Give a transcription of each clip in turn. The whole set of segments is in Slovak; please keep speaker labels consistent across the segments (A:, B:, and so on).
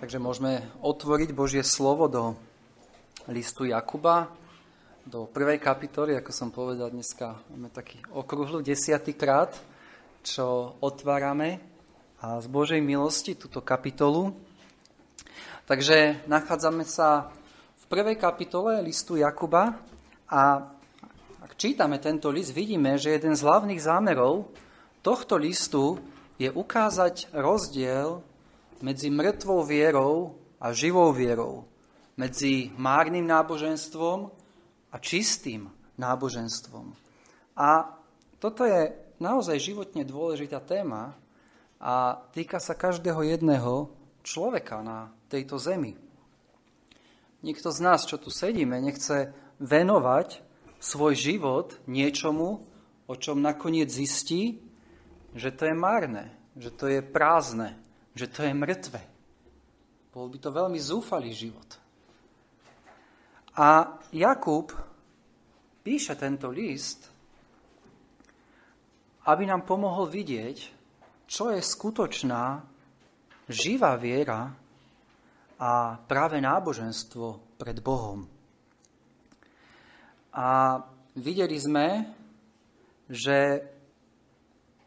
A: Takže môžeme otvoriť Božie slovo do listu Jakuba, do prvej kapitoly, ako som povedal dneska, máme taký okrúhlu desiatýkrát, čo otvárame a z Božej milosti túto kapitolu. Takže nachádzame sa v prvej kapitole listu Jakuba a ak čítame tento list, vidíme, že jeden z hlavných zámerov tohto listu je ukázať rozdiel medzi mŕtvou vierou a živou vierou, medzi márnym náboženstvom a čistým náboženstvom. A toto je naozaj životne dôležitá téma a týka sa každého jedného človeka na tejto zemi. Nikto z nás, čo tu sedíme, nechce venovať svoj život niečomu, o čom nakoniec zistí, že to je márne, že to je prázdne, že to je mŕtve. Bol by to veľmi zúfalý život. A Jakub píše tento list, aby nám pomohol vidieť, čo je skutočná živá viera a práve náboženstvo pred Bohom. A videli sme, že,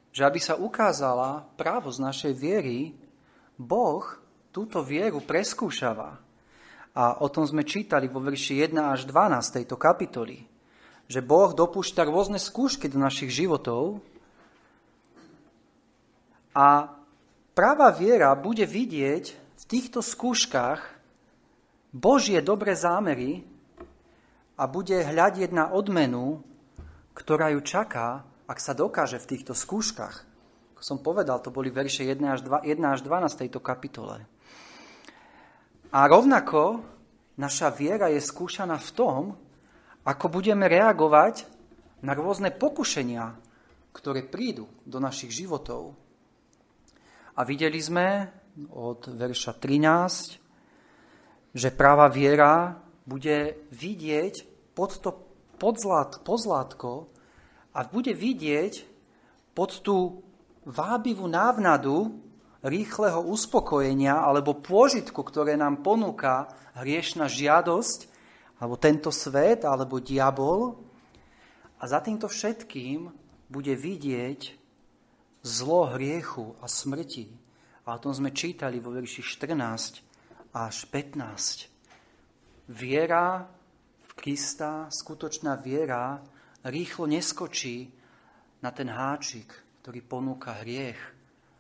A: že aby sa ukázala právo z našej viery, Boh túto vieru preskúšava. A o tom sme čítali vo verši 1 až 12 tejto kapitoly. Že Boh dopúšťa rôzne skúšky do našich životov a práva viera bude vidieť v týchto skúškach Božie dobré zámery a bude hľadieť na odmenu, ktorá ju čaká, ak sa dokáže v týchto skúškach som povedal, to boli verše 1 až, 2, 1 až 12 tejto kapitole. A rovnako naša viera je skúšaná v tom, ako budeme reagovať na rôzne pokušenia, ktoré prídu do našich životov. A videli sme od verša 13, že práva viera bude vidieť pod to podzlát, pozlátko a bude vidieť pod tú vábivú návnadu rýchleho uspokojenia alebo pôžitku, ktoré nám ponúka hriešna žiadosť, alebo tento svet, alebo diabol. A za týmto všetkým bude vidieť zlo hriechu a smrti. A o tom sme čítali vo verši 14 až 15. Viera v Krista, skutočná viera, rýchlo neskočí na ten háčik, ktorý ponúka hriech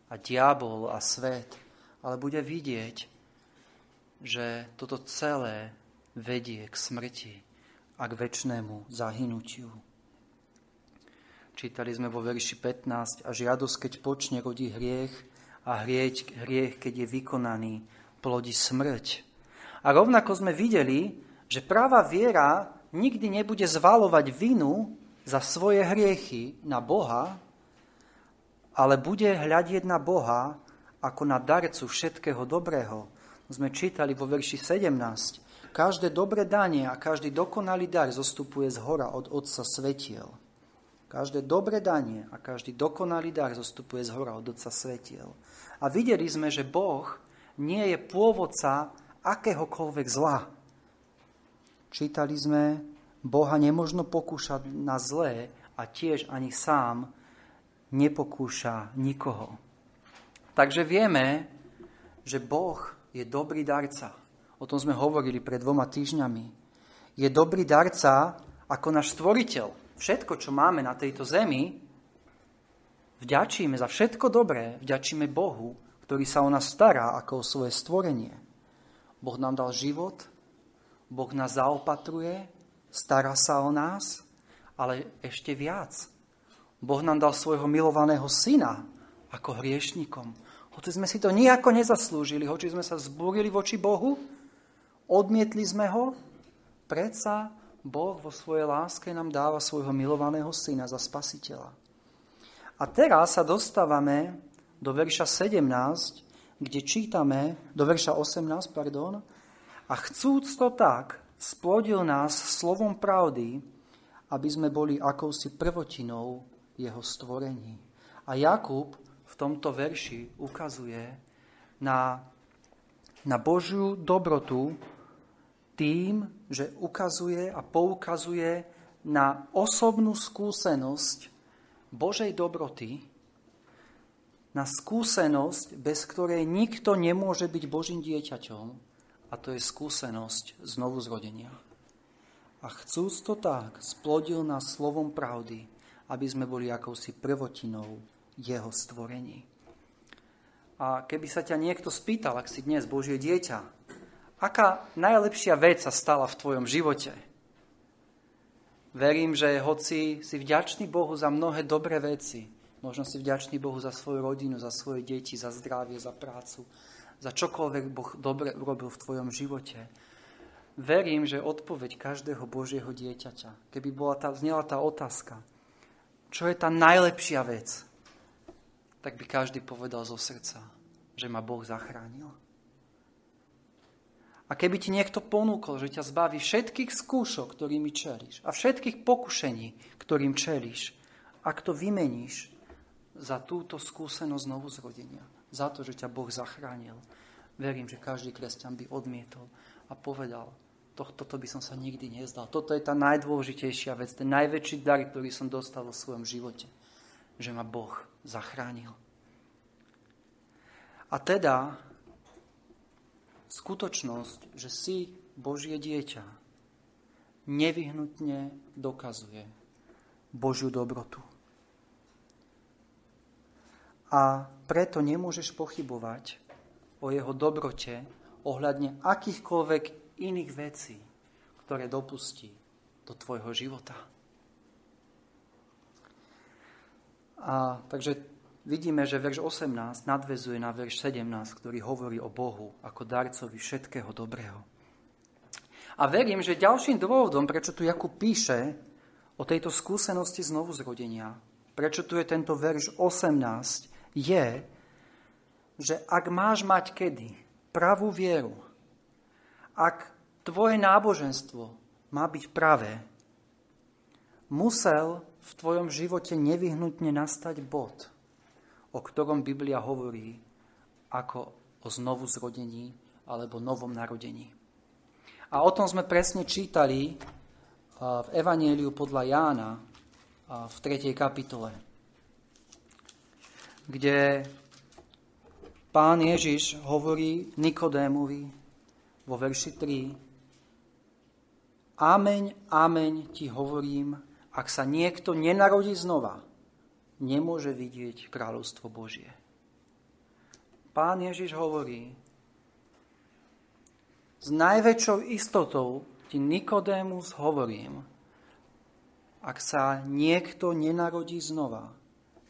A: a diabol a svet, ale bude vidieť, že toto celé vedie k smrti a k väčšnému zahynutiu. Čítali sme vo verši 15 a žiadosť, keď počne, rodí hriech a hriech, hriech, keď je vykonaný, plodí smrť. A rovnako sme videli, že práva viera nikdy nebude zvalovať vinu za svoje hriechy na Boha, ale bude hľadieť na Boha ako na darcu všetkého dobrého. Sme čítali vo verši 17. Každé dobré danie a každý dokonalý dar zostupuje z hora od Otca svetiel. Každé dobré danie a každý dokonalý dar zostupuje z hora od Otca svetiel. A videli sme, že Boh nie je pôvodca akéhokoľvek zla. Čítali sme, Boha nemožno pokúšať na zlé a tiež ani sám nepokúša nikoho. Takže vieme, že Boh je dobrý darca. O tom sme hovorili pred dvoma týždňami. Je dobrý darca ako náš stvoriteľ. Všetko, čo máme na tejto zemi, vďačíme za všetko dobré, vďačíme Bohu, ktorý sa o nás stará ako o svoje stvorenie. Boh nám dal život, Boh nás zaopatruje, stará sa o nás, ale ešte viac – Boh nám dal svojho milovaného syna ako hriešnikom. Hoci sme si to nejako nezaslúžili, hoci sme sa zbúrili voči Bohu, odmietli sme ho, predsa Boh vo svojej láske nám dáva svojho milovaného syna za spasiteľa. A teraz sa dostávame do verša 17, kde čítame, do verša 18, pardon, a chcúc to tak, splodil nás slovom pravdy, aby sme boli akousi prvotinou jeho stvorení. A Jakub v tomto verši ukazuje na na Božiu dobrotu tým, že ukazuje a poukazuje na osobnú skúsenosť Božej dobroty, na skúsenosť, bez ktorej nikto nemôže byť Božím dieťaťom, a to je skúsenosť znovu zrodenia. A chcúc to tak, splodil nás slovom pravdy, aby sme boli akousi prvotinou jeho stvorení. A keby sa ťa niekto spýtal, ak si dnes Božie dieťa, aká najlepšia vec sa stala v tvojom živote? Verím, že hoci si vďačný Bohu za mnohé dobré veci, možno si vďačný Bohu za svoju rodinu, za svoje deti, za zdravie, za prácu, za čokoľvek Boh dobre urobil v tvojom živote, verím, že odpoveď každého Božieho dieťaťa, keby bola tá, znela tá otázka, čo je tá najlepšia vec, tak by každý povedal zo srdca, že ma Boh zachránil. A keby ti niekto ponúkol, že ťa zbaví všetkých skúšok, ktorými čelíš a všetkých pokušení, ktorým čelíš, ak to vymeníš za túto skúsenosť znovu zrodenia, za to, že ťa Boh zachránil, verím, že každý kresťan by odmietol a povedal, tohto by som sa nikdy nezdal. Toto je tá najdôležitejšia vec, ten najväčší dar, ktorý som dostal vo svojom živote, že ma Boh zachránil. A teda skutočnosť, že si Božie dieťa, nevyhnutne dokazuje Božiu dobrotu. A preto nemôžeš pochybovať o jeho dobrote ohľadne akýchkoľvek iných vecí, ktoré dopustí do tvojho života. A takže vidíme, že verš 18 nadvezuje na verš 17, ktorý hovorí o Bohu ako darcovi všetkého dobrého. A verím, že ďalším dôvodom, prečo tu Jakub píše o tejto skúsenosti znovu zrodenia, prečo tu je tento verš 18, je, že ak máš mať kedy pravú vieru, ak tvoje náboženstvo má byť pravé, musel v tvojom živote nevyhnutne nastať bod – o ktorom Biblia hovorí ako o znovu zrodení alebo novom narodení. A o tom sme presne čítali v Evanieliu podľa Jána v 3. kapitole, kde pán Ježiš hovorí Nikodémovi vo verši 3 Ameň, ameň ti hovorím, ak sa niekto nenarodí znova, nemôže vidieť kráľovstvo Božie. Pán Ježiš hovorí, s najväčšou istotou ti Nikodémus hovorím, ak sa niekto nenarodí znova,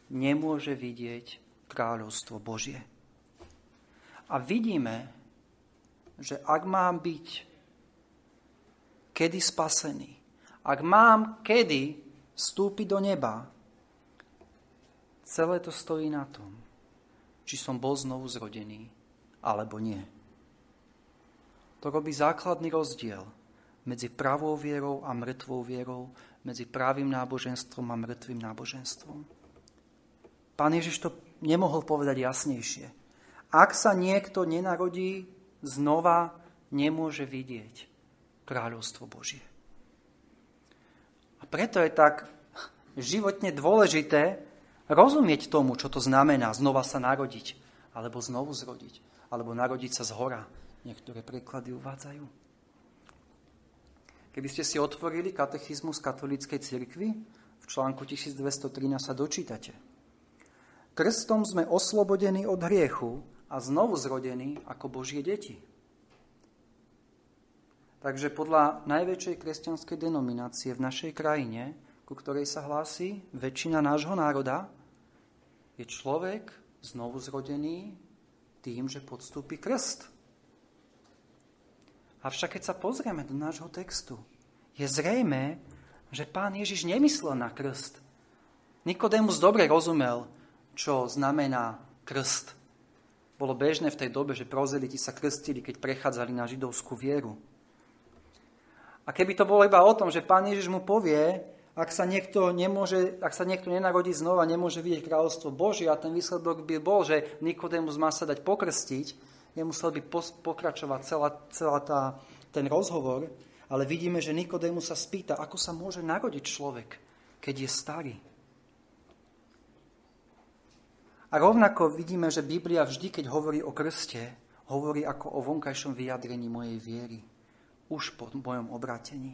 A: nemôže vidieť kráľovstvo Božie. A vidíme, že ak mám byť kedy spasený, ak mám kedy vstúpiť do neba, Celé to stojí na tom, či som bol znovu zrodený, alebo nie. To robí základný rozdiel medzi pravou vierou a mŕtvou vierou, medzi pravým náboženstvom a mŕtvým náboženstvom. Pán Ježiš to nemohol povedať jasnejšie. Ak sa niekto nenarodí, znova nemôže vidieť kráľovstvo Božie. A preto je tak životne dôležité, rozumieť tomu, čo to znamená znova sa narodiť, alebo znovu zrodiť, alebo narodiť sa z hora. Niektoré preklady uvádzajú. Keby ste si otvorili katechizmus katolíckej cirkvi, v článku 1213 sa dočítate. Krstom sme oslobodení od hriechu a znovu zrodení ako Božie deti. Takže podľa najväčšej kresťanskej denominácie v našej krajine ku ktorej sa hlási väčšina nášho národa, je človek znovu zrodený tým, že podstúpi krst. Avšak keď sa pozrieme do nášho textu, je zrejme, že pán Ježiš nemyslel na krst. Nikodémus dobre rozumel, čo znamená krst. Bolo bežné v tej dobe, že prozeliti sa krstili, keď prechádzali na židovskú vieru. A keby to bolo iba o tom, že pán Ježiš mu povie, ak sa niekto, nemôže, ak sa niekto nenarodí znova, nemôže vidieť kráľovstvo Božie a ten výsledok by bol, že Nikodémus má sa dať pokrstiť, nemusel by pokračovať celá, celá tá, ten rozhovor, ale vidíme, že Nikodému sa spýta, ako sa môže narodiť človek, keď je starý. A rovnako vidíme, že Biblia vždy, keď hovorí o krste, hovorí ako o vonkajšom vyjadrení mojej viery. Už po mojom obratení.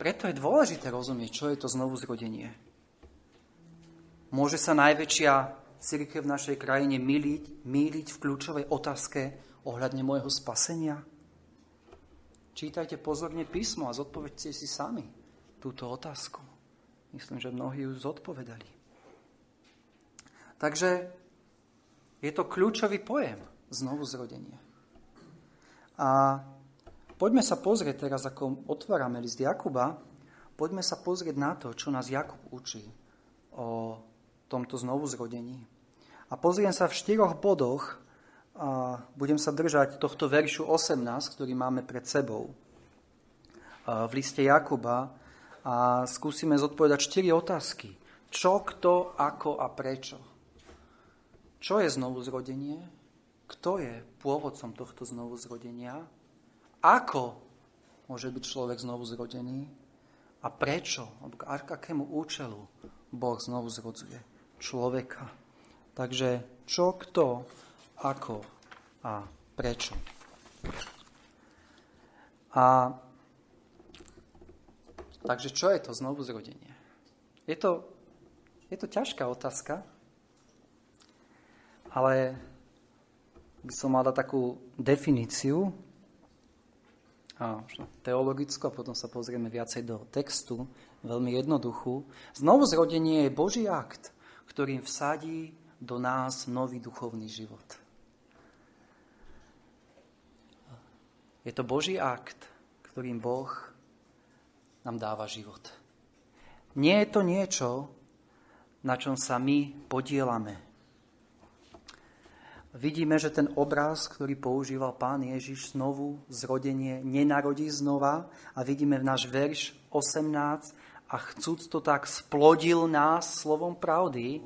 A: Preto je dôležité rozumieť, čo je to znovu zrodenie. Môže sa najväčšia církev v našej krajine míliť, míliť v kľúčovej otázke ohľadne môjho spasenia? Čítajte pozorne písmo a zodpovedzte si sami túto otázku. Myslím, že mnohí ju zodpovedali. Takže je to kľúčový pojem znovu zrodenie. A poďme sa pozrieť teraz, ako otvárame list Jakuba, poďme sa pozrieť na to, čo nás Jakub učí o tomto znovu zrodení. A pozriem sa v štyroch bodoch a budem sa držať tohto veršu 18, ktorý máme pred sebou v liste Jakuba a skúsime zodpovedať štyri otázky. Čo, kto, ako a prečo. Čo je znovu zrodenie? Kto je pôvodcom tohto znovu zrodenia? Ako môže byť človek znovu zrodený? A prečo? K akému účelu Boh znovu zrodzuje človeka? Takže čo, kto, ako a prečo? A takže čo je to znovu zrodenie? Je to, je to ťažká otázka, ale by som mal dať takú definíciu a teologickú a potom sa pozrieme viacej do textu, veľmi jednoduchú. Znovu zrodenie je Boží akt, ktorým vsadí do nás nový duchovný život. Je to Boží akt, ktorým Boh nám dáva život. Nie je to niečo, na čom sa my podielame, vidíme, že ten obraz, ktorý používal pán Ježiš, znovu zrodenie, nenarodí znova a vidíme v náš verš 18 a chcúc to tak splodil nás slovom pravdy,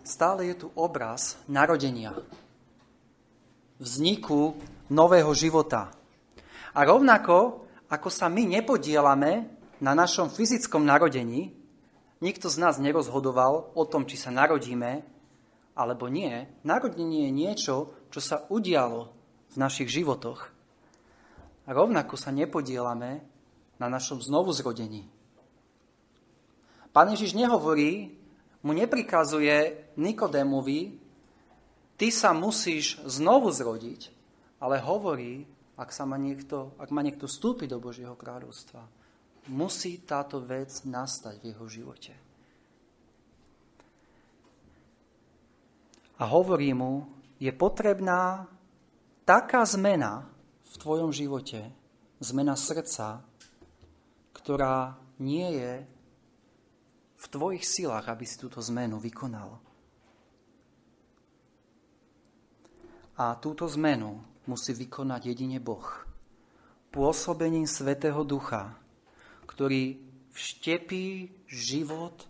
A: stále je tu obraz narodenia, vzniku nového života. A rovnako, ako sa my nepodielame na našom fyzickom narodení, nikto z nás nerozhodoval o tom, či sa narodíme, alebo nie, narodenie je niečo, čo sa udialo v našich životoch. A rovnako sa nepodielame na našom znovuzrodení. Pán Ježiš nehovorí, mu neprikazuje Nikodémovi, ty sa musíš znovu zrodiť, ale hovorí, ak, sa ma niekto, ak má niekto vstúpiť do Božieho kráľovstva, musí táto vec nastať v jeho živote. A hovorí mu, je potrebná taká zmena v tvojom živote, zmena srdca, ktorá nie je v tvojich silách, aby si túto zmenu vykonal. A túto zmenu musí vykonať jedine Boh. Pôsobením Svetého Ducha, ktorý vštepí život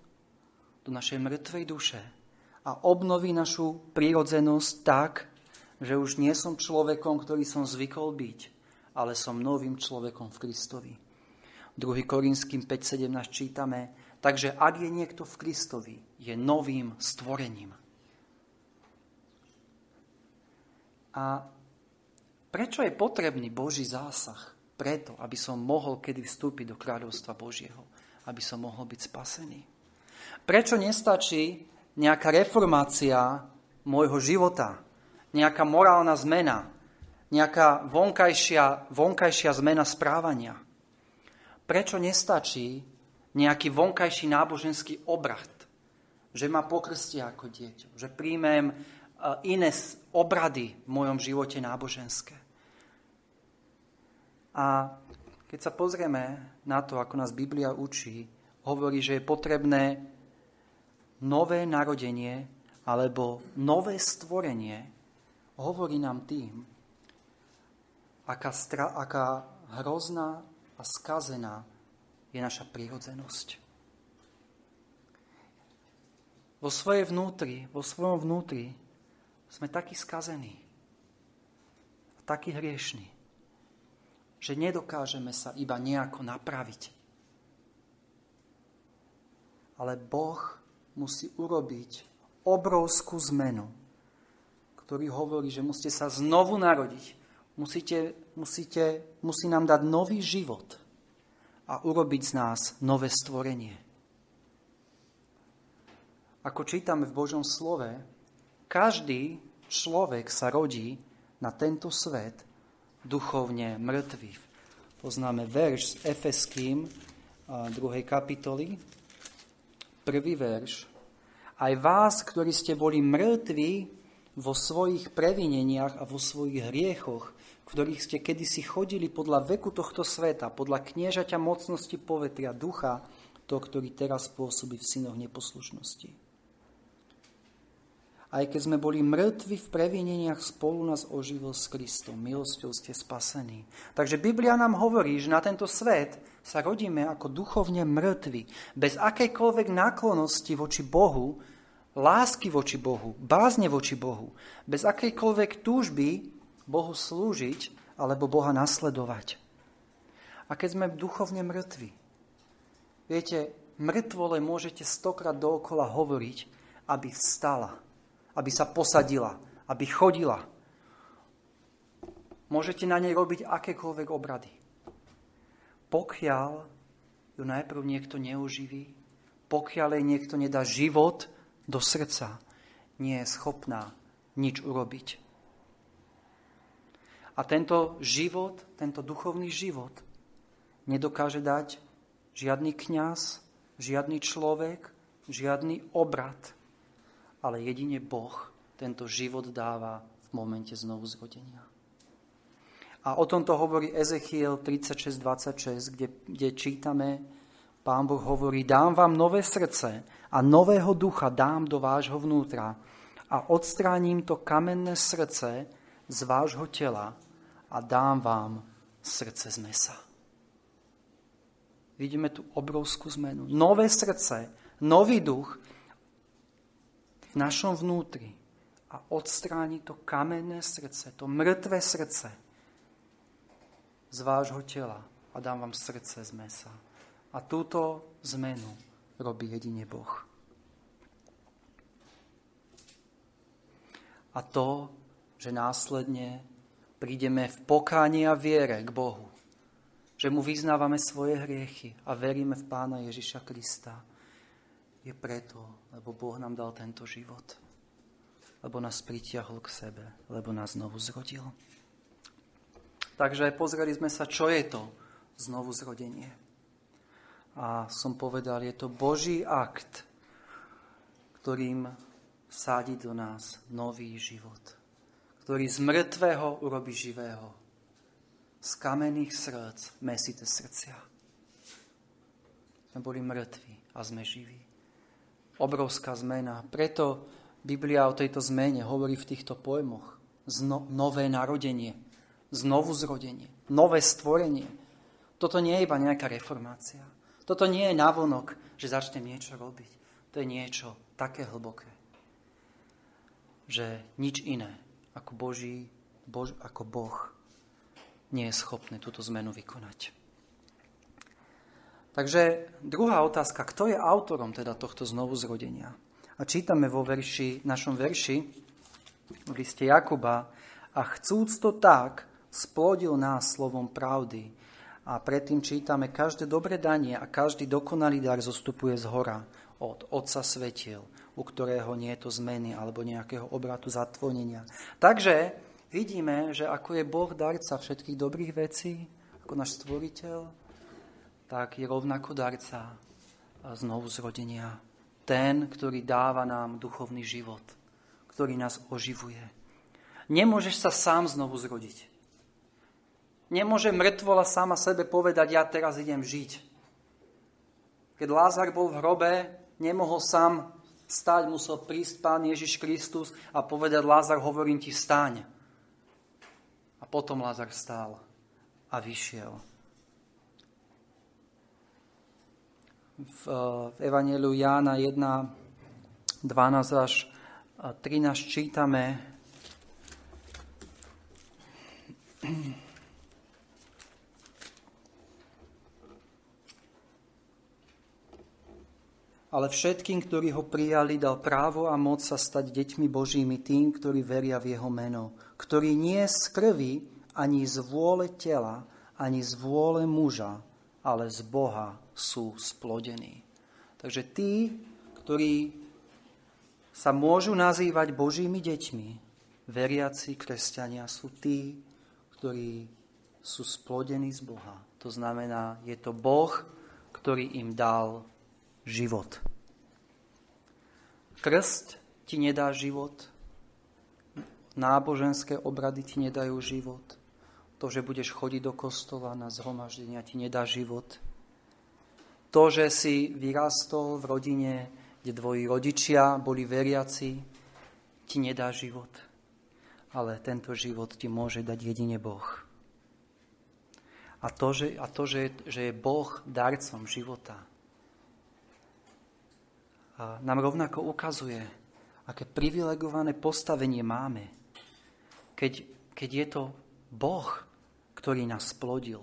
A: do našej mŕtvej duše, a obnoví našu prírodzenosť tak, že už nie som človekom, ktorý som zvykol byť, ale som novým človekom v Kristovi. 2. Korinským 5.17 čítame, takže ak je niekto v Kristovi, je novým stvorením. A prečo je potrebný Boží zásah? Preto, aby som mohol kedy vstúpiť do kráľovstva Božieho, aby som mohol byť spasený. Prečo nestačí nejaká reformácia môjho života, nejaká morálna zmena, nejaká vonkajšia, vonkajšia zmena správania. Prečo nestačí nejaký vonkajší náboženský obrad, že ma pokrstia ako dieťa, že príjmem e, iné obrady v mojom živote náboženské. A keď sa pozrieme na to, ako nás Biblia učí, hovorí, že je potrebné nové narodenie alebo nové stvorenie hovorí nám tým, aká, stra, aká hrozná a skazená je naša prírodzenosť. Vo svojej vnútri, vo svojom vnútri sme takí skazení, takí hriešní, že nedokážeme sa iba nejako napraviť. Ale Boh musí urobiť obrovskú zmenu, ktorý hovorí, že musíte sa znovu narodiť. Musíte, musíte, musí nám dať nový život a urobiť z nás nové stvorenie. Ako čítame v Božom slove, každý človek sa rodí na tento svet duchovne mŕtvý. Poznáme verš s Efeským 2. kapitoly, prvý verš. Aj vás, ktorí ste boli mŕtvi vo svojich previneniach a vo svojich hriechoch, v ktorých ste kedysi chodili podľa veku tohto sveta, podľa kniežaťa mocnosti povetria ducha, to, ktorý teraz pôsobí v synoch neposlušnosti aj keď sme boli mŕtvi v previneniach, spolu nás oživil s Kristom. Milosťou ste spasení. Takže Biblia nám hovorí, že na tento svet sa rodíme ako duchovne mŕtvi, bez akejkoľvek náklonosti voči Bohu, lásky voči Bohu, bázne voči Bohu, bez akejkoľvek túžby Bohu slúžiť alebo Boha nasledovať. A keď sme duchovne mŕtvi, viete, mŕtvole môžete stokrát dookola hovoriť, aby vstala aby sa posadila, aby chodila. Môžete na nej robiť akékoľvek obrady. Pokiaľ ju najprv niekto neuživí, pokiaľ jej niekto nedá život do srdca, nie je schopná nič urobiť. A tento život, tento duchovný život nedokáže dať žiadny kňaz, žiadny človek, žiadny obrad, ale jedine Boh tento život dáva v momente znovu zrodenia. A o tomto hovorí Ezechiel 36.26, kde, kde čítame, Pán Boh hovorí, dám vám nové srdce a nového ducha dám do vášho vnútra a odstránim to kamenné srdce z vášho tela a dám vám srdce z mesa. Vidíme tu obrovskú zmenu. Nové srdce, nový duch, našom vnútri a odstráni to kamenné srdce, to mŕtve srdce z vášho tela a dám vám srdce z mesa. A túto zmenu robí jedine Boh. A to, že následne prídeme v pokáni a viere k Bohu, že mu vyznávame svoje hriechy a veríme v Pána Ježiša Krista, je preto, lebo Boh nám dal tento život. Lebo nás pritiahol k sebe, lebo nás znovu zrodil. Takže pozreli sme sa, čo je to znovu zrodenie. A som povedal, je to Boží akt, ktorým sádi do nás nový život. Ktorý z mŕtvého urobí živého. Z kamenných srdc mesíte srdcia. Sme boli mŕtvi a sme živí obrovská zmena. Preto Biblia o tejto zmene hovorí v týchto pojmoch. Zno, nové narodenie, znovu zrodenie, nové stvorenie. Toto nie je iba nejaká reformácia. Toto nie je navonok, že začnem niečo robiť. To je niečo také hlboké, že nič iné ako Boží, Bož, ako Boh nie je schopné túto zmenu vykonať. Takže druhá otázka, kto je autorom teda tohto znovu zrodenia? A čítame vo verši, našom verši v liste Jakuba a chcúc to tak, splodil nás slovom pravdy. A predtým čítame, každé dobre danie a každý dokonalý dar zostupuje z hora od Otca svetiel, u ktorého nie je to zmeny alebo nejakého obratu zatvonenia. Takže vidíme, že ako je Boh darca všetkých dobrých vecí, ako náš stvoriteľ, tak je rovnako darca znovu zrodenia. Ten, ktorý dáva nám duchovný život, ktorý nás oživuje. Nemôžeš sa sám znovu zrodiť. Nemôže mŕtvola sama sebe povedať, ja teraz idem žiť. Keď Lázar bol v hrobe, nemohol sám stať, musel prísť Pán Ježiš Kristus a povedať, Lázar, hovorím ti, vstaň. A potom Lázar stál a vyšiel. v, eh, Evangeliu Jána 1, 12 až eh, 13 čítame, ale všetkým, ktorí ho prijali, dal právo a moc sa stať deťmi Božími tým, ktorí veria v jeho meno, ktorý nie z krvi, ani z vôle tela, ani z vôle muža, ale z Boha sú splodení. Takže tí, ktorí sa môžu nazývať Božími deťmi, veriaci kresťania sú tí, ktorí sú splodení z Boha. To znamená, je to Boh, ktorý im dal život. Krst ti nedá život, náboženské obrady ti nedajú život, to, že budeš chodiť do kostola na zhromaždenia, ti nedá život. To, že si vyrastol v rodine, kde tvoji rodičia boli veriaci, ti nedá život. Ale tento život ti môže dať jedine Boh. A to, že, a to, že, že je Boh darcom života, a nám rovnako ukazuje, aké privilegované postavenie máme, keď, keď je to Boh, ktorý nás splodil.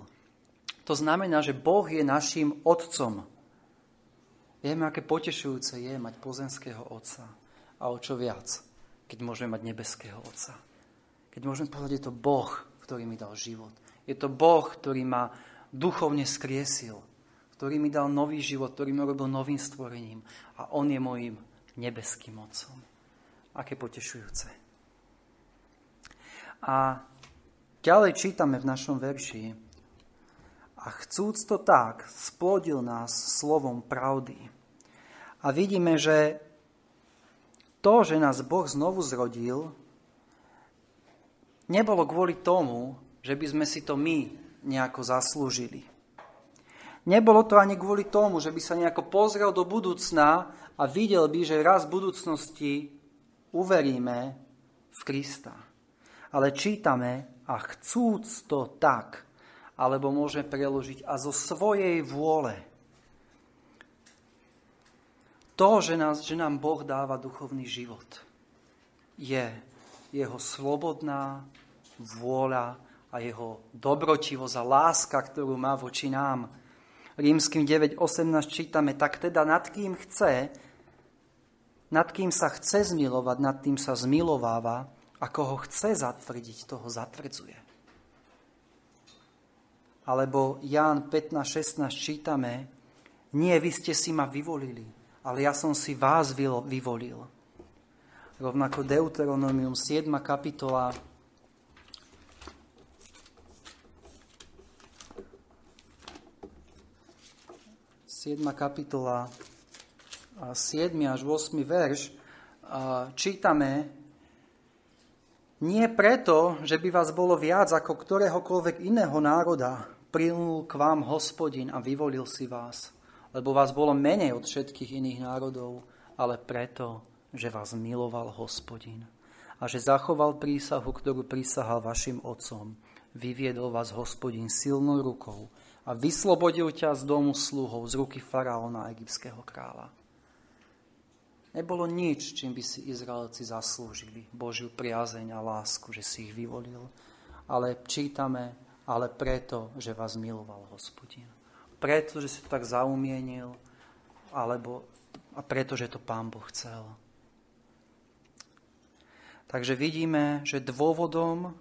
A: To znamená, že Boh je našim otcom. Vieme, aké potešujúce je mať pozemského otca. A o čo viac, keď môžeme mať nebeského otca. Keď môžeme povedať, je to Boh, ktorý mi dal život. Je to Boh, ktorý ma duchovne skriesil ktorý mi dal nový život, ktorý mi robil novým stvorením. A on je mojim nebeským mocom. Aké potešujúce. A ďalej čítame v našom verši. A chcúc to tak, splodil nás slovom pravdy. A vidíme, že to, že nás Boh znovu zrodil, nebolo kvôli tomu, že by sme si to my nejako zaslúžili. Nebolo to ani kvôli tomu, že by sa nejako pozrel do budúcna a videl by, že raz v budúcnosti uveríme v Krista. Ale čítame a chcúc to tak, alebo môže preložiť a zo svojej vôle. To, že, nás, že nám Boh dáva duchovný život, je jeho slobodná vôľa a jeho dobrotivosť a láska, ktorú má voči nám Rímským 9.18 čítame, tak teda nad kým chce, nad kým sa chce zmilovať, nad tým sa zmilováva a koho chce zatvrdiť, toho zatvrdzuje. Alebo Ján 15.16 čítame, nie vy ste si ma vyvolili, ale ja som si vás vyvolil. Rovnako Deuteronomium 7. kapitola 7. kapitola, 7. až 8. verš, čítame, nie preto, že by vás bolo viac ako ktoréhokoľvek iného národa, prilnul k vám hospodin a vyvolil si vás, lebo vás bolo menej od všetkých iných národov, ale preto, že vás miloval hospodin a že zachoval prísahu, ktorú prisahal vašim otcom. Vyviedol vás hospodin silnou rukou a vyslobodil ťa z domu sluhov, z ruky faraóna egyptského kráľa. Nebolo nič, čím by si Izraelci zaslúžili Božiu priazeň a lásku, že si ich vyvolil. Ale čítame, ale preto, že vás miloval hospodin. Preto, že si to tak zaumienil, alebo a preto, že to pán Boh chcel. Takže vidíme, že dôvodom,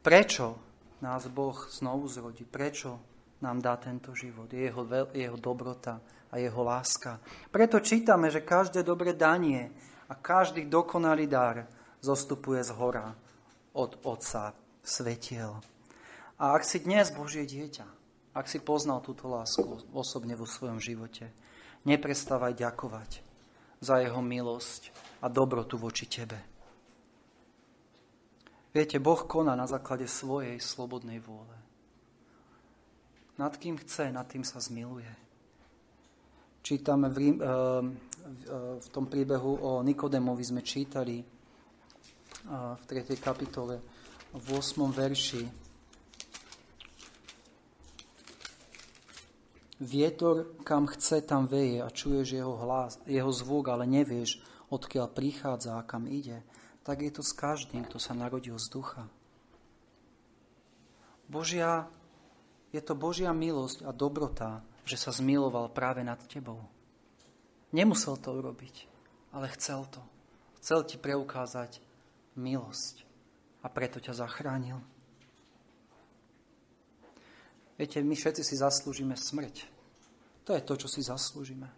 A: prečo nás Boh znovu zrodí, prečo nám dá tento život. Je jeho, jeho dobrota a jeho láska. Preto čítame, že každé dobré danie a každý dokonalý dar zostupuje z hora od Otca svetiel. A ak si dnes Božie dieťa, ak si poznal túto lásku osobne vo svojom živote, neprestávaj ďakovať za jeho milosť a dobrotu voči tebe. Viete, Boh koná na základe svojej slobodnej vôle. Nad kým chce, nad tým sa zmiluje. Čítame v, Rím, eh, eh, v tom príbehu o Nikodemovi sme čítali eh, v 3. kapitole v 8. verši. Vietor, kam chce, tam veje a čuješ jeho, hlas, jeho zvuk, ale nevieš, odkiaľ prichádza a kam ide. Tak je to s každým, kto sa narodil z ducha. Božia, je to Božia milosť a dobrota, že sa zmiloval práve nad tebou. Nemusel to urobiť, ale chcel to. Chcel ti preukázať milosť a preto ťa zachránil. Viete, my všetci si zaslúžime smrť. To je to, čo si zaslúžime.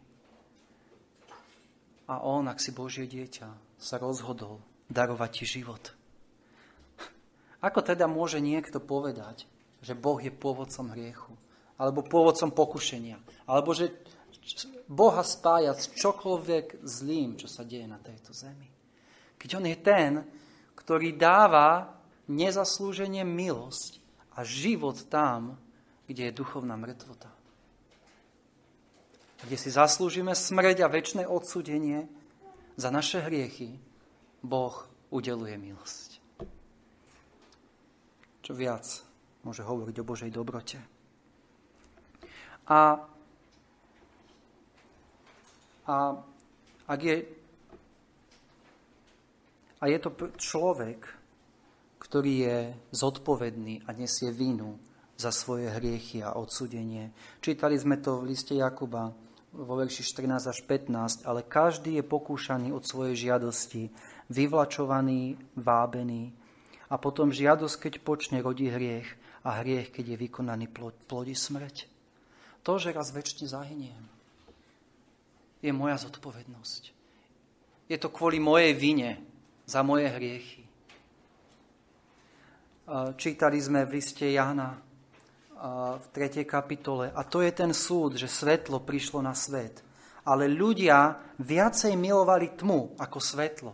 A: A on, ak si Božie dieťa, sa rozhodol darovať ti život. Ako teda môže niekto povedať, že Boh je pôvodcom hriechu? Alebo pôvodcom pokušenia? Alebo že Boha spája s čokoľvek zlým, čo sa deje na tejto zemi? Keď on je ten, ktorý dáva nezaslúženie milosť a život tam, kde je duchovná mŕtvota. Kde si zaslúžime smrť a väčšie odsudenie za naše hriechy, Boh udeluje milosť. Čo viac môže hovoriť o Božej dobrote. A, a ak je, a je to človek, ktorý je zodpovedný a nesie vinu za svoje hriechy a odsudenie. Čítali sme to v liste Jakuba vo verši 14 až 15, ale každý je pokúšaný od svojej žiadosti, vyvlačovaný, vábený a potom žiadosť, keď počne, rodí hriech a hriech, keď je vykonaný, plodí smrť. To, že raz väčšine zahyniem, je moja zodpovednosť. Je to kvôli mojej vine za moje hriechy. Čítali sme v liste Jana v 3. kapitole. A to je ten súd, že svetlo prišlo na svet. Ale ľudia viacej milovali tmu ako svetlo,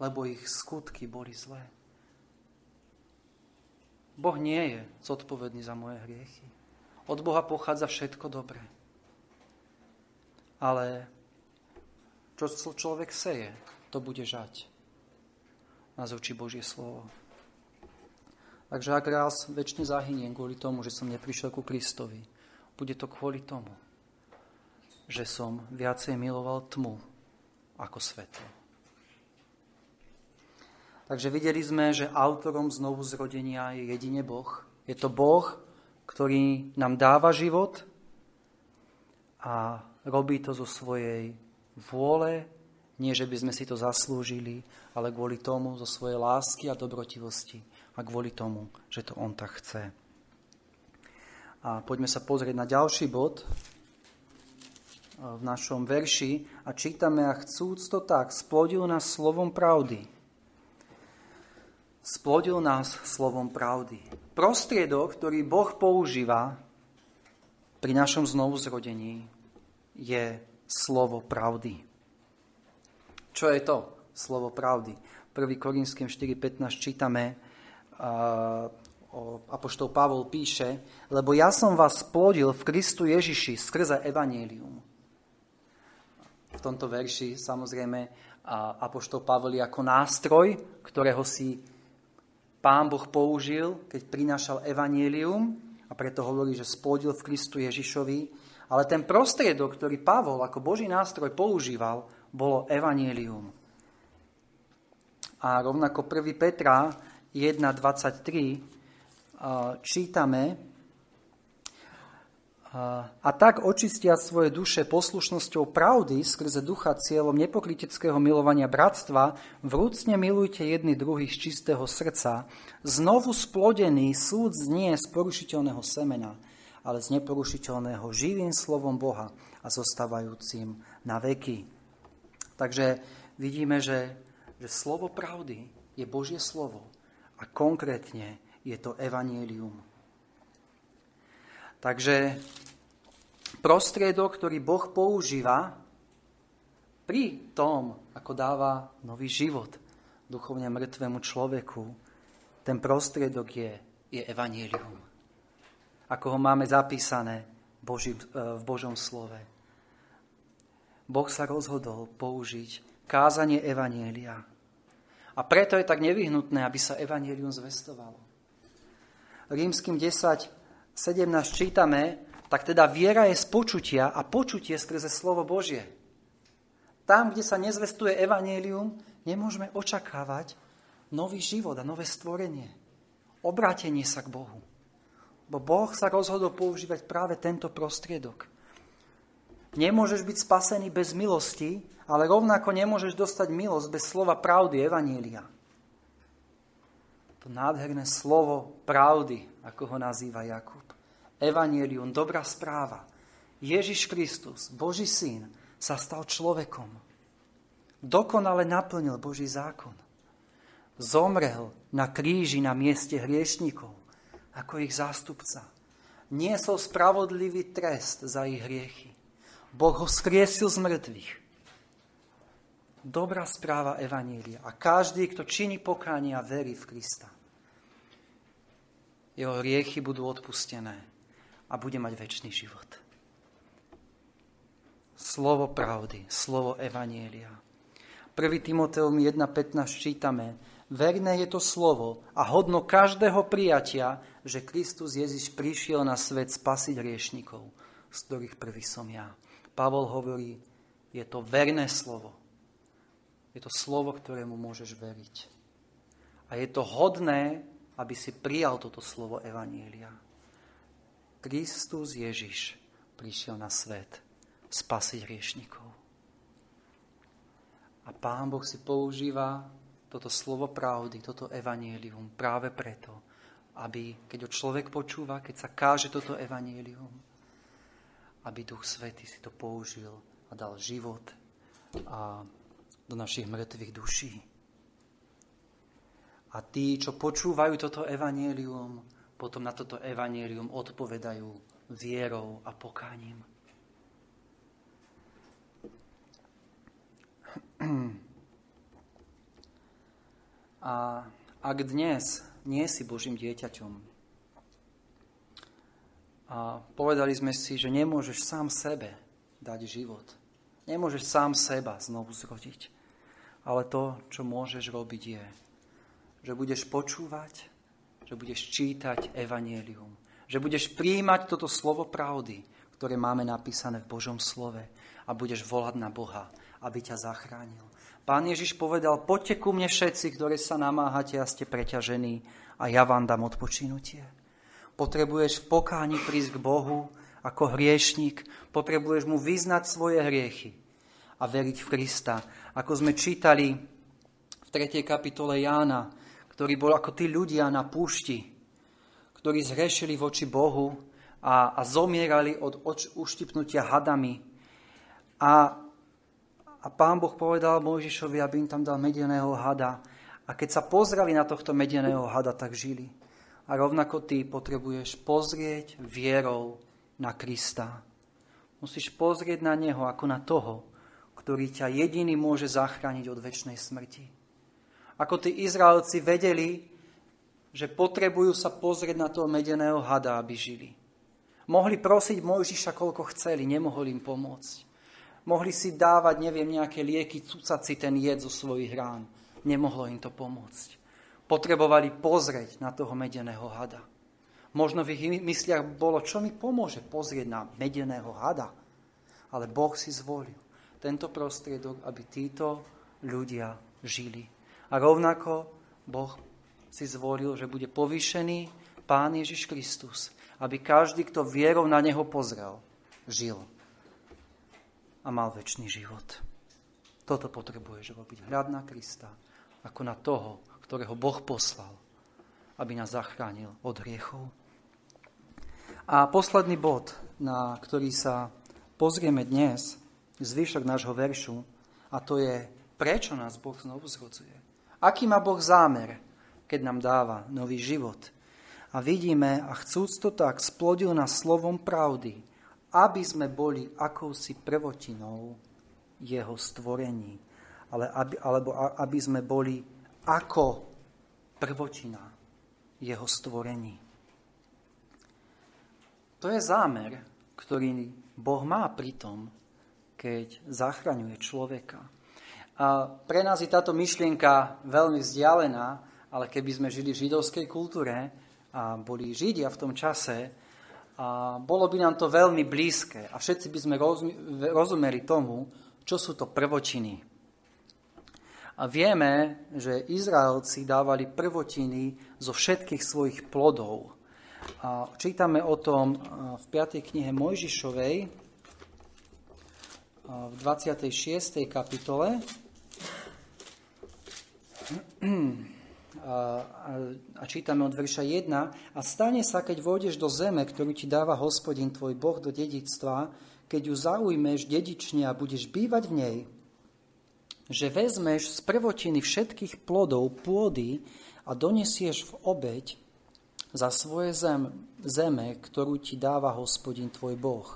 A: lebo ich skutky boli zlé. Boh nie je zodpovedný za moje hriechy. Od Boha pochádza všetko dobré. Ale čo človek seje, to bude žať. Nás učí Božie slovo. Takže ak raz väčšine zahyniem kvôli tomu, že som neprišiel ku Kristovi, bude to kvôli tomu, že som viacej miloval tmu ako svetlo. Takže videli sme, že autorom znovu zrodenia je jedine Boh. Je to Boh, ktorý nám dáva život a robí to zo svojej vôle, nie že by sme si to zaslúžili, ale kvôli tomu, zo svojej lásky a dobrotivosti a kvôli tomu, že to on tak chce. A poďme sa pozrieť na ďalší bod v našom verši a čítame a chcúc to tak, splodil nás slovom pravdy. Splodil nás slovom pravdy. Prostriedok, ktorý Boh používa pri našom znovuzrodení, je slovo pravdy. Čo je to slovo pravdy? 1. Korinským 4.15 čítame, Apoštol Pavol píše, lebo ja som vás splodil v Kristu Ježiši skrze Evangelium. V tomto verši samozrejme Apoštol Pavol je ako nástroj, ktorého si Pán Boh použil, keď prinášal Evangelium a preto hovorí, že splodil v Kristu Ježišovi. Ale ten prostriedok, ktorý Pavol ako Boží nástroj používal, bolo Evangelium. A rovnako 1. Petra 1.23 čítame a tak očistia svoje duše poslušnosťou pravdy skrze ducha cieľom nepokryteckého milovania bratstva, vrúcne milujte jedny druhých z čistého srdca. Znovu splodený súd znie z porušiteľného semena, ale z neporušiteľného živým slovom Boha a zostávajúcim na veky. Takže vidíme, že, že slovo pravdy je Božie slovo a konkrétne je to evanielium. Takže prostriedok, ktorý Boh používa pri tom, ako dáva nový život duchovne mŕtvemu človeku, ten prostriedok je, je evanielium. Ako ho máme zapísané Boží, e, v Božom slove. Boh sa rozhodol použiť kázanie evanielia a preto je tak nevyhnutné, aby sa evanílium zvestovalo. Rímským 10, 17 čítame, tak teda viera je z počutia a počutie skrze slovo Božie. Tam, kde sa nezvestuje evanílium, nemôžeme očakávať nový život a nové stvorenie. Obrátenie sa k Bohu. Bo Boh sa rozhodol používať práve tento prostriedok. Nemôžeš byť spasený bez milosti, ale rovnako nemôžeš dostať milosť bez slova pravdy, evanielia. To nádherné slovo pravdy, ako ho nazýva Jakub. Evanielium, dobrá správa. Ježiš Kristus, Boží syn, sa stal človekom. Dokonale naplnil Boží zákon. Zomrel na kríži na mieste hriešnikov, ako ich zástupca. Niesol spravodlivý trest za ich hriechy. Boh ho skriesil z mŕtvych. Dobrá správa Evanília. A každý, kto činí pokánie a verí v Krista, jeho hriechy budú odpustené a bude mať väčší život. Slovo pravdy, slovo Evanielia. 1. Timoteum 1.15 čítame, verné je to slovo a hodno každého prijatia, že Kristus Ježiš prišiel na svet spasiť hriešnikov, z ktorých prvý som ja. Pavol hovorí, je to verné slovo. Je to slovo, ktorému môžeš veriť. A je to hodné, aby si prijal toto slovo Evanielia. Kristus Ježiš prišiel na svet spasiť riešnikov. A Pán Boh si používa toto slovo pravdy, toto evanielium práve preto, aby keď ho človek počúva, keď sa káže toto evanielium, aby Duch Svety si to použil a dal život a do našich mŕtvych duší. A tí, čo počúvajú toto evanielium, potom na toto evanielium odpovedajú vierou a pokáním. A ak dnes nie si Božím dieťaťom a povedali sme si, že nemôžeš sám sebe dať život, nemôžeš sám seba znovu zrodiť, ale to, čo môžeš robiť, je, že budeš počúvať, že budeš čítať evanielium, že budeš príjmať toto slovo pravdy, ktoré máme napísané v Božom slove a budeš volať na Boha, aby ťa zachránil. Pán Ježiš povedal, poďte ku mne všetci, ktorí sa namáhate a ste preťažení a ja vám dám odpočinutie. Potrebuješ v pokáni prísť k Bohu ako hriešník, potrebuješ mu vyznať svoje hriechy a veriť v Krista. Ako sme čítali v 3. kapitole Jána, ktorý bol ako tí ľudia na púšti, ktorí zhrešili voči Bohu a, a zomierali od oč, uštipnutia hadami. A, a pán Boh povedal Mojžišovi, aby im tam dal medeného hada. A keď sa pozreli na tohto medeného hada, tak žili. A rovnako ty potrebuješ pozrieť vierou na Krista. Musíš pozrieť na Neho ako na toho, ktorý ťa jediný môže zachrániť od väčšnej smrti. Ako tí Izraelci vedeli, že potrebujú sa pozrieť na toho medeného hada, aby žili. Mohli prosiť Mojžiša, koľko chceli, nemohli im pomôcť. Mohli si dávať, neviem, nejaké lieky, cúcať si ten jed zo svojich rán. Nemohlo im to pomôcť. Potrebovali pozrieť na toho medeného hada. Možno v ich mysliach bolo, čo mi pomôže pozrieť na medeného hada. Ale Boh si zvolil tento prostriedok, aby títo ľudia žili. A rovnako Boh si zvolil, že bude povýšený Pán Ježiš Kristus, aby každý, kto vierou na Neho pozrel, žil a mal väčší život. Toto potrebuješ robiť. Hľad na Krista, ako na toho, ktorého Boh poslal, aby nás zachránil od hriechov. A posledný bod, na ktorý sa pozrieme dnes, zvyšok nášho veršu a to je, prečo nás Boh znovu zrodzuje. Aký má Boh zámer, keď nám dáva nový život. A vidíme, a chcúc to tak, splodil nás slovom pravdy, aby sme boli akousi prvotinou jeho stvorení. Ale aby, alebo aby sme boli ako prvotina jeho stvorení. To je zámer, ktorý Boh má pri tom, keď zachraňuje človeka. A pre nás je táto myšlienka veľmi vzdialená, ale keby sme žili v židovskej kultúre a boli Židia v tom čase, a bolo by nám to veľmi blízke a všetci by sme rozumeli tomu, čo sú to prvočiny. A vieme, že Izraelci dávali prvotiny zo všetkých svojich plodov. A čítame o tom v 5. knihe Mojžišovej, v 26. kapitole. A, čítame od verša 1. A stane sa, keď vôjdeš do zeme, ktorú ti dáva hospodin tvoj Boh do dedictva, keď ju zaujmeš dedične a budeš bývať v nej, že vezmeš z prvotiny všetkých plodov pôdy a donesieš v obeď za svoje zem, zeme, ktorú ti dáva hospodin tvoj Boh.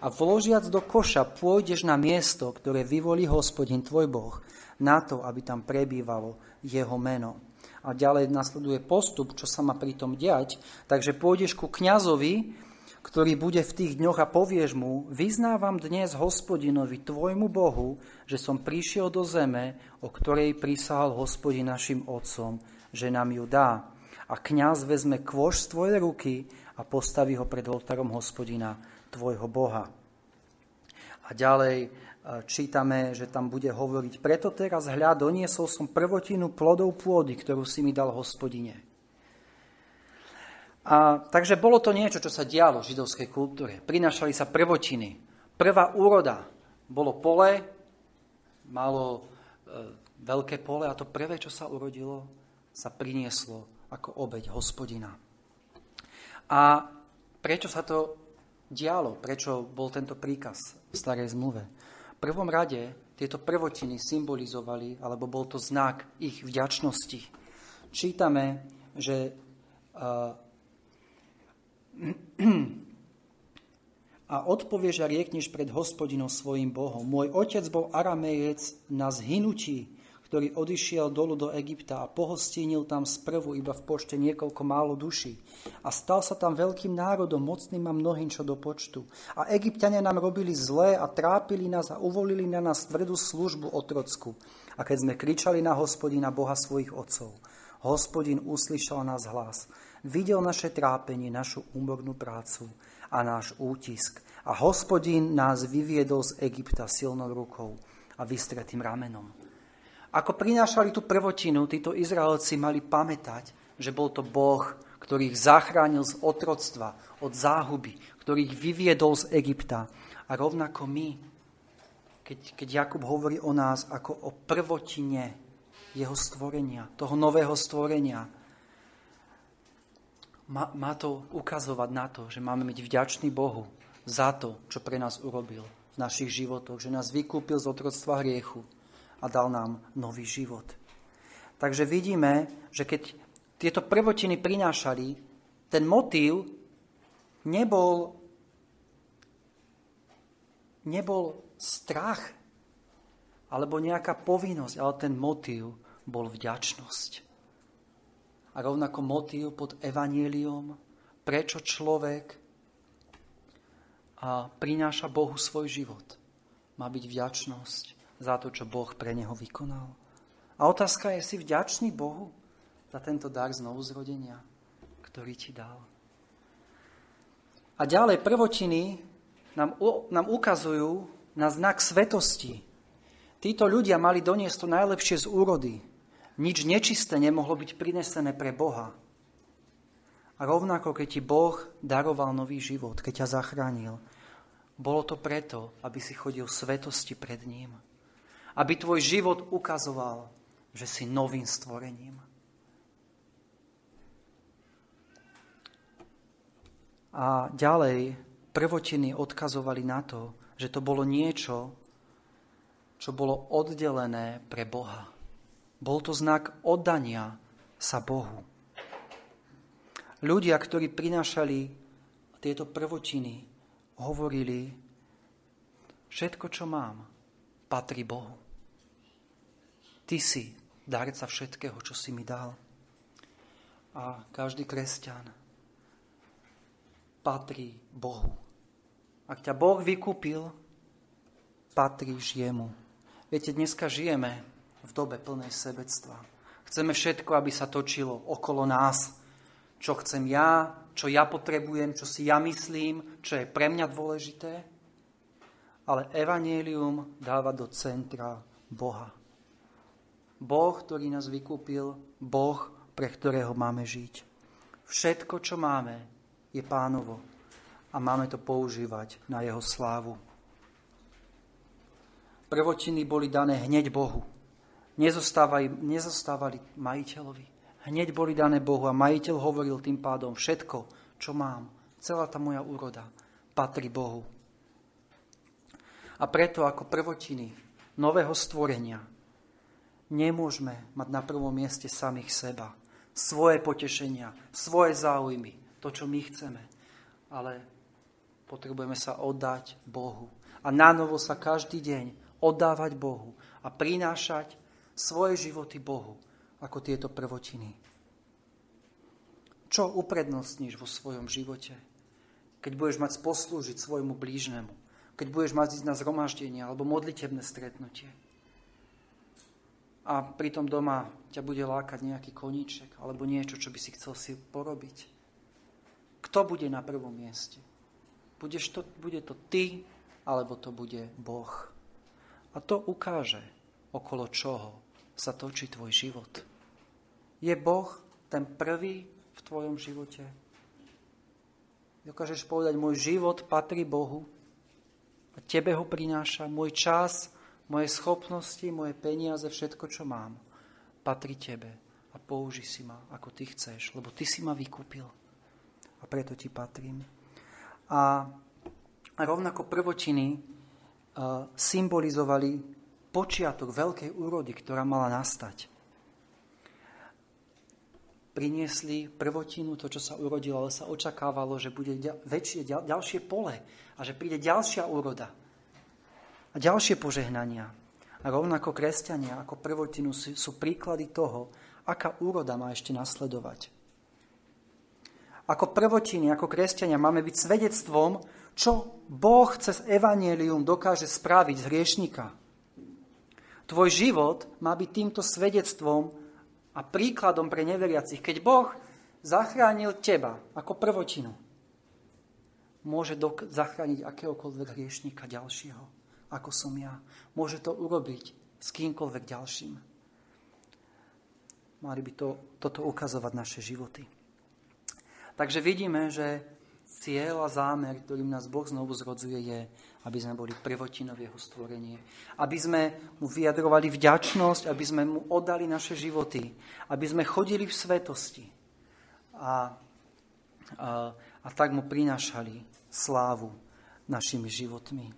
A: A vložiac do koša pôjdeš na miesto, ktoré vyvolí hospodin tvoj Boh, na to, aby tam prebývalo jeho meno. A ďalej nasleduje postup, čo sa má pri tom diať. Takže pôjdeš ku kňazovi, ktorý bude v tých dňoch a povieš mu, vyznávam dnes hospodinovi, tvojmu Bohu, že som prišiel do zeme, o ktorej prisahal hospodin našim otcom, že nám ju dá a kňaz vezme kôž z tvojej ruky a postaví ho pred oltárom hospodina, tvojho Boha. A ďalej e, čítame, že tam bude hovoriť, preto teraz hľa, doniesol som prvotinu plodov pôdy, ktorú si mi dal hospodine. A, takže bolo to niečo, čo sa dialo v židovskej kultúre. Prinašali sa prvotiny. Prvá úroda bolo pole, malo e, veľké pole a to prvé, čo sa urodilo, sa prinieslo ako obeď hospodina. A prečo sa to dialo? Prečo bol tento príkaz v starej zmluve? V prvom rade tieto prvotiny symbolizovali, alebo bol to znak ich vďačnosti. Čítame, že uh, a odpovieš a riekneš pred hospodinom svojim Bohom. Môj otec bol aramejec na zhynutí ktorý odišiel dolu do Egypta a pohostínil tam sprvu iba v počte niekoľko málo duší. A stal sa tam veľkým národom, mocným a mnohým čo do počtu. A egyptiania nám robili zlé a trápili nás a uvolili na nás tvrdú službu otrocku. A keď sme kričali na hospodina Boha svojich otcov, hospodin uslyšal nás hlas, videl naše trápenie, našu úmornú prácu a náš útisk. A hospodin nás vyviedol z Egypta silnou rukou a vystretým ramenom. Ako prinášali tú prvotinu, títo Izraelci mali pamätať, že bol to Boh, ktorý ich zachránil z otroctva, od záhuby, ktorý ich vyviedol z Egypta. A rovnako my, keď, keď Jakub hovorí o nás ako o prvotine jeho stvorenia, toho nového stvorenia, má, má to ukazovať na to, že máme byť vďační Bohu za to, čo pre nás urobil v našich životoch, že nás vykúpil z otroctva hriechu, a dal nám nový život. Takže vidíme, že keď tieto prvotiny prinášali, ten motív nebol, nebol strach alebo nejaká povinnosť, ale ten motív bol vďačnosť. A rovnako motív pod evanieliom, prečo človek a prináša Bohu svoj život. Má byť vďačnosť za to, čo Boh pre neho vykonal. A otázka je, si vďačný Bohu za tento dar znovu zrodenia, ktorý ti dal. A ďalej prvotiny nám, nám ukazujú na znak svetosti. Títo ľudia mali doniesť to najlepšie z úrody. Nič nečisté nemohlo byť prinesené pre Boha. A rovnako, keď ti Boh daroval nový život, keď ťa zachránil, bolo to preto, aby si chodil v svetosti pred ním aby tvoj život ukazoval, že si novým stvorením. A ďalej prvotiny odkazovali na to, že to bolo niečo, čo bolo oddelené pre Boha. Bol to znak oddania sa Bohu. Ľudia, ktorí prinášali tieto prvotiny, hovorili, všetko, čo mám, patrí Bohu. Ty si darca všetkého, čo si mi dal. A každý kresťan patrí Bohu. Ak ťa Boh vykúpil, patríš jemu. Viete, dneska žijeme v dobe plnej sebectva. Chceme všetko, aby sa točilo okolo nás. Čo chcem ja, čo ja potrebujem, čo si ja myslím, čo je pre mňa dôležité. Ale evanelium dáva do centra Boha. Boh, ktorý nás vykúpil, Boh, pre ktorého máme žiť. Všetko, čo máme, je pánovo a máme to používať na jeho slávu. Prvotiny boli dané hneď Bohu. Nezostávali, majiteľovi. Hneď boli dané Bohu a majiteľ hovoril tým pádom všetko, čo mám, celá tá moja úroda patrí Bohu. A preto ako prvotiny nového stvorenia nemôžeme mať na prvom mieste samých seba, svoje potešenia, svoje záujmy, to, čo my chceme. Ale potrebujeme sa oddať Bohu. A na sa každý deň oddávať Bohu a prinášať svoje životy Bohu ako tieto prvotiny. Čo uprednostníš vo svojom živote? Keď budeš mať poslúžiť svojmu blížnemu, keď budeš mať ísť na zhromaždenie alebo modlitebné stretnutie. A pritom doma ťa bude lákať nejaký koníček alebo niečo, čo by si chcel si porobiť. Kto bude na prvom mieste? Budeš to, bude to ty, alebo to bude Boh. A to ukáže, okolo čoho sa točí tvoj život. Je Boh ten prvý v tvojom živote? Dokážeš povedať, môj život patrí Bohu a tebe ho prináša, môj čas, moje schopnosti, moje peniaze, všetko, čo mám, patrí tebe a použi si ma, ako ty chceš, lebo ty si ma vykúpil a preto ti patrím. A rovnako prvotiny uh, symbolizovali počiatok veľkej úrody, ktorá mala nastať. Priniesli prvotinu, to, čo sa urodilo, ale sa očakávalo, že bude väčšie, ďalšie pole a že príde ďalšia úroda a ďalšie požehnania. A rovnako kresťania ako prvotinu sú príklady toho, aká úroda má ešte nasledovať. Ako prvotiny, ako kresťania máme byť svedectvom, čo Boh cez evanielium dokáže spraviť z hriešnika. Tvoj život má byť týmto svedectvom a príkladom pre neveriacich. Keď Boh zachránil teba ako prvotinu, môže dok- zachrániť akéhokoľvek hriešníka ďalšieho, ako som ja. Môže to urobiť s kýmkoľvek ďalším. Mali by to, toto ukazovať naše životy. Takže vidíme, že cieľ a zámer, ktorým nás Boh znovu zrodzuje, je, aby sme boli prvotinou jeho stvorenie. Aby sme mu vyjadrovali vďačnosť, aby sme mu oddali naše životy, aby sme chodili v svetosti a, a, a tak mu prinášali slávu našimi životmi.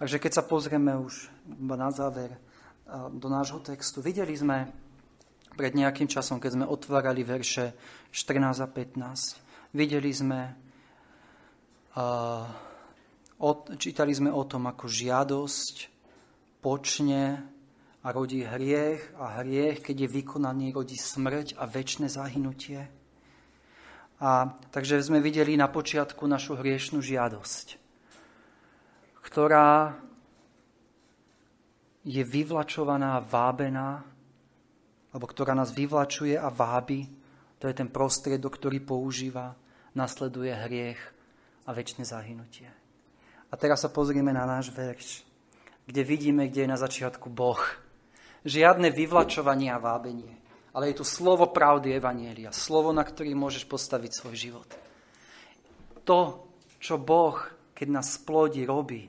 A: Takže keď sa pozrieme už na záver do nášho textu, videli sme pred nejakým časom, keď sme otvárali verše 14 a 15, videli sme uh, čítali sme o tom, ako žiadosť počne a rodí hriech a hriech, keď je vykonaný, rodí smrť a väčšie zahynutie. A, takže sme videli na počiatku našu hriešnú žiadosť, ktorá je vyvlačovaná vábená, alebo ktorá nás vyvlačuje a vábi. To je ten prostriedok, ktorý používa. Nasleduje hriech a väčšie zahynutie. A teraz sa pozrieme na náš verš, kde vidíme, kde je na začiatku Boh. Žiadne vyvlačovanie a vábenie, ale je tu slovo pravdy Evanielia, slovo, na ktorý môžeš postaviť svoj život. To, čo Boh, keď nás splodí, robí,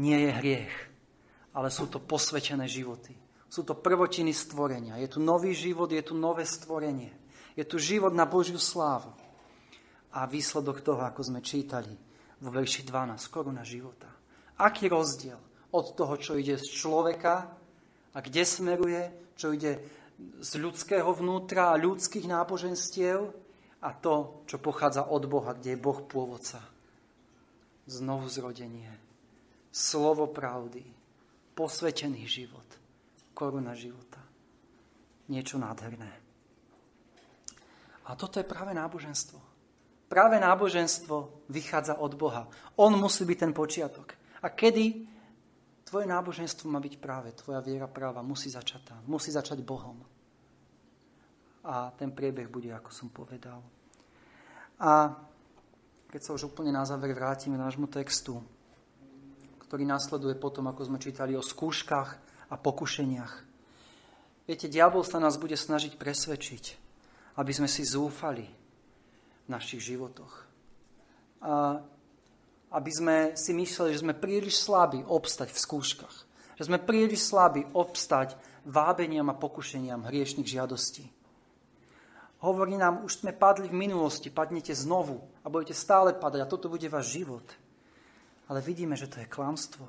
A: nie je hriech, ale sú to posvetené životy. Sú to prvotiny stvorenia. Je tu nový život, je tu nové stvorenie. Je tu život na Božiu slávu. A výsledok toho, ako sme čítali, vo verši 12, koruna života. Aký rozdiel od toho, čo ide z človeka a kde smeruje, čo ide z ľudského vnútra a ľudských náboženstiev a to, čo pochádza od Boha, kde je Boh pôvodca. Znovu zrodenie, slovo pravdy, posvetený život, koruna života. Niečo nádherné. A toto je práve náboženstvo. Práve náboženstvo vychádza od Boha. On musí byť ten počiatok. A kedy tvoje náboženstvo má byť práve, tvoja viera práva musí začať tam. Musí začať Bohom. A ten priebeh bude, ako som povedal. A keď sa už úplne na záver vrátime nášmu textu, ktorý nasleduje potom, ako sme čítali o skúškach a pokušeniach. Viete, diabol sa nás bude snažiť presvedčiť, aby sme si zúfali, našich životoch. A aby sme si mysleli, že sme príliš slabí obstať v skúškach. Že sme príliš slabí obstať vábeniam a pokušeniam hriešných žiadostí. Hovorí nám, už sme padli v minulosti, padnete znovu a budete stále padať a toto bude váš život. Ale vidíme, že to je klamstvo.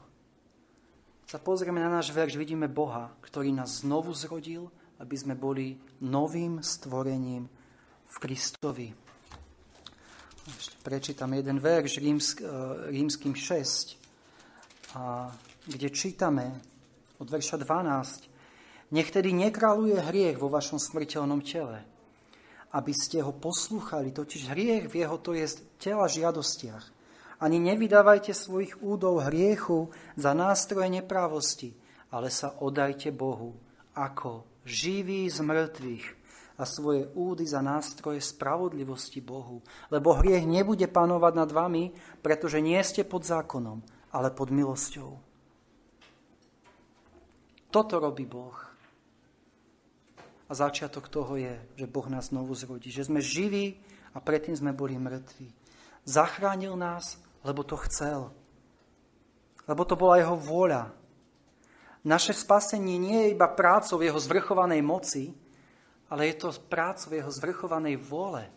A: Sa pozrieme na náš verš, vidíme Boha, ktorý nás znovu zrodil, aby sme boli novým stvorením v Kristovi. Ešte prečítam jeden verš rímsk, e, rímským 6, a, kde čítame od verša 12. Nech tedy nekráľuje hriech vo vašom smrteľnom tele, aby ste ho poslúchali, totiž hriech v jeho to je tela žiadostiach. Ani nevydávajte svojich údov hriechu za nástroje neprávosti, ale sa odajte Bohu ako živý z mŕtvych a svoje údy za nástroje spravodlivosti Bohu. Lebo hriech nebude panovať nad vami, pretože nie ste pod zákonom, ale pod milosťou. Toto robí Boh. A začiatok toho je, že Boh nás znovu zrodí. Že sme živí a predtým sme boli mŕtvi. Zachránil nás, lebo to chcel. Lebo to bola jeho vôľa. Naše spasenie nie je iba prácou jeho zvrchovanej moci, ale je to prácou jeho zvrchovanej vôle.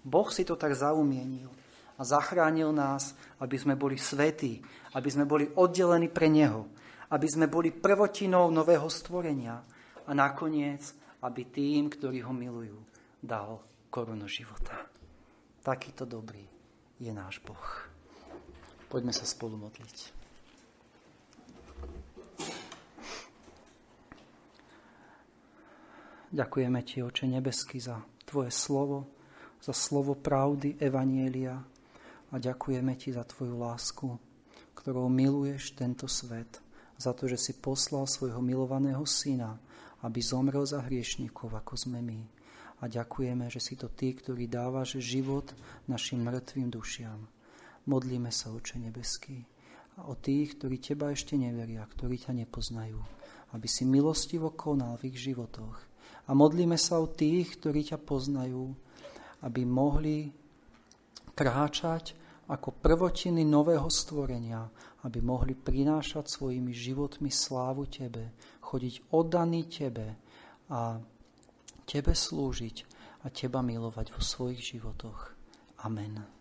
A: Boh si to tak zaumienil a zachránil nás, aby sme boli svetí, aby sme boli oddelení pre Neho, aby sme boli prvotinou nového stvorenia a nakoniec aby tým, ktorí ho milujú, dal korunu života. Takýto dobrý je náš Boh. Poďme sa spolu modliť. Ďakujeme Ti, Oče nebeský, za Tvoje slovo, za slovo pravdy, Evanielia a ďakujeme Ti za Tvoju lásku, ktorou miluješ tento svet, za to, že si poslal svojho milovaného syna, aby zomrel za hriešníkov, ako sme my. A ďakujeme, že si to Ty, ktorý dávaš život našim mŕtvým dušiam. Modlíme sa, Oče nebeský, a o tých, ktorí Teba ešte neveria, ktorí ťa nepoznajú, aby si milostivo konal v ich životoch. A modlíme sa o tých, ktorí ťa poznajú, aby mohli kráčať ako prvotiny nového stvorenia, aby mohli prinášať svojimi životmi slávu Tebe, chodiť oddaný Tebe a Tebe slúžiť a Teba milovať vo svojich životoch. Amen.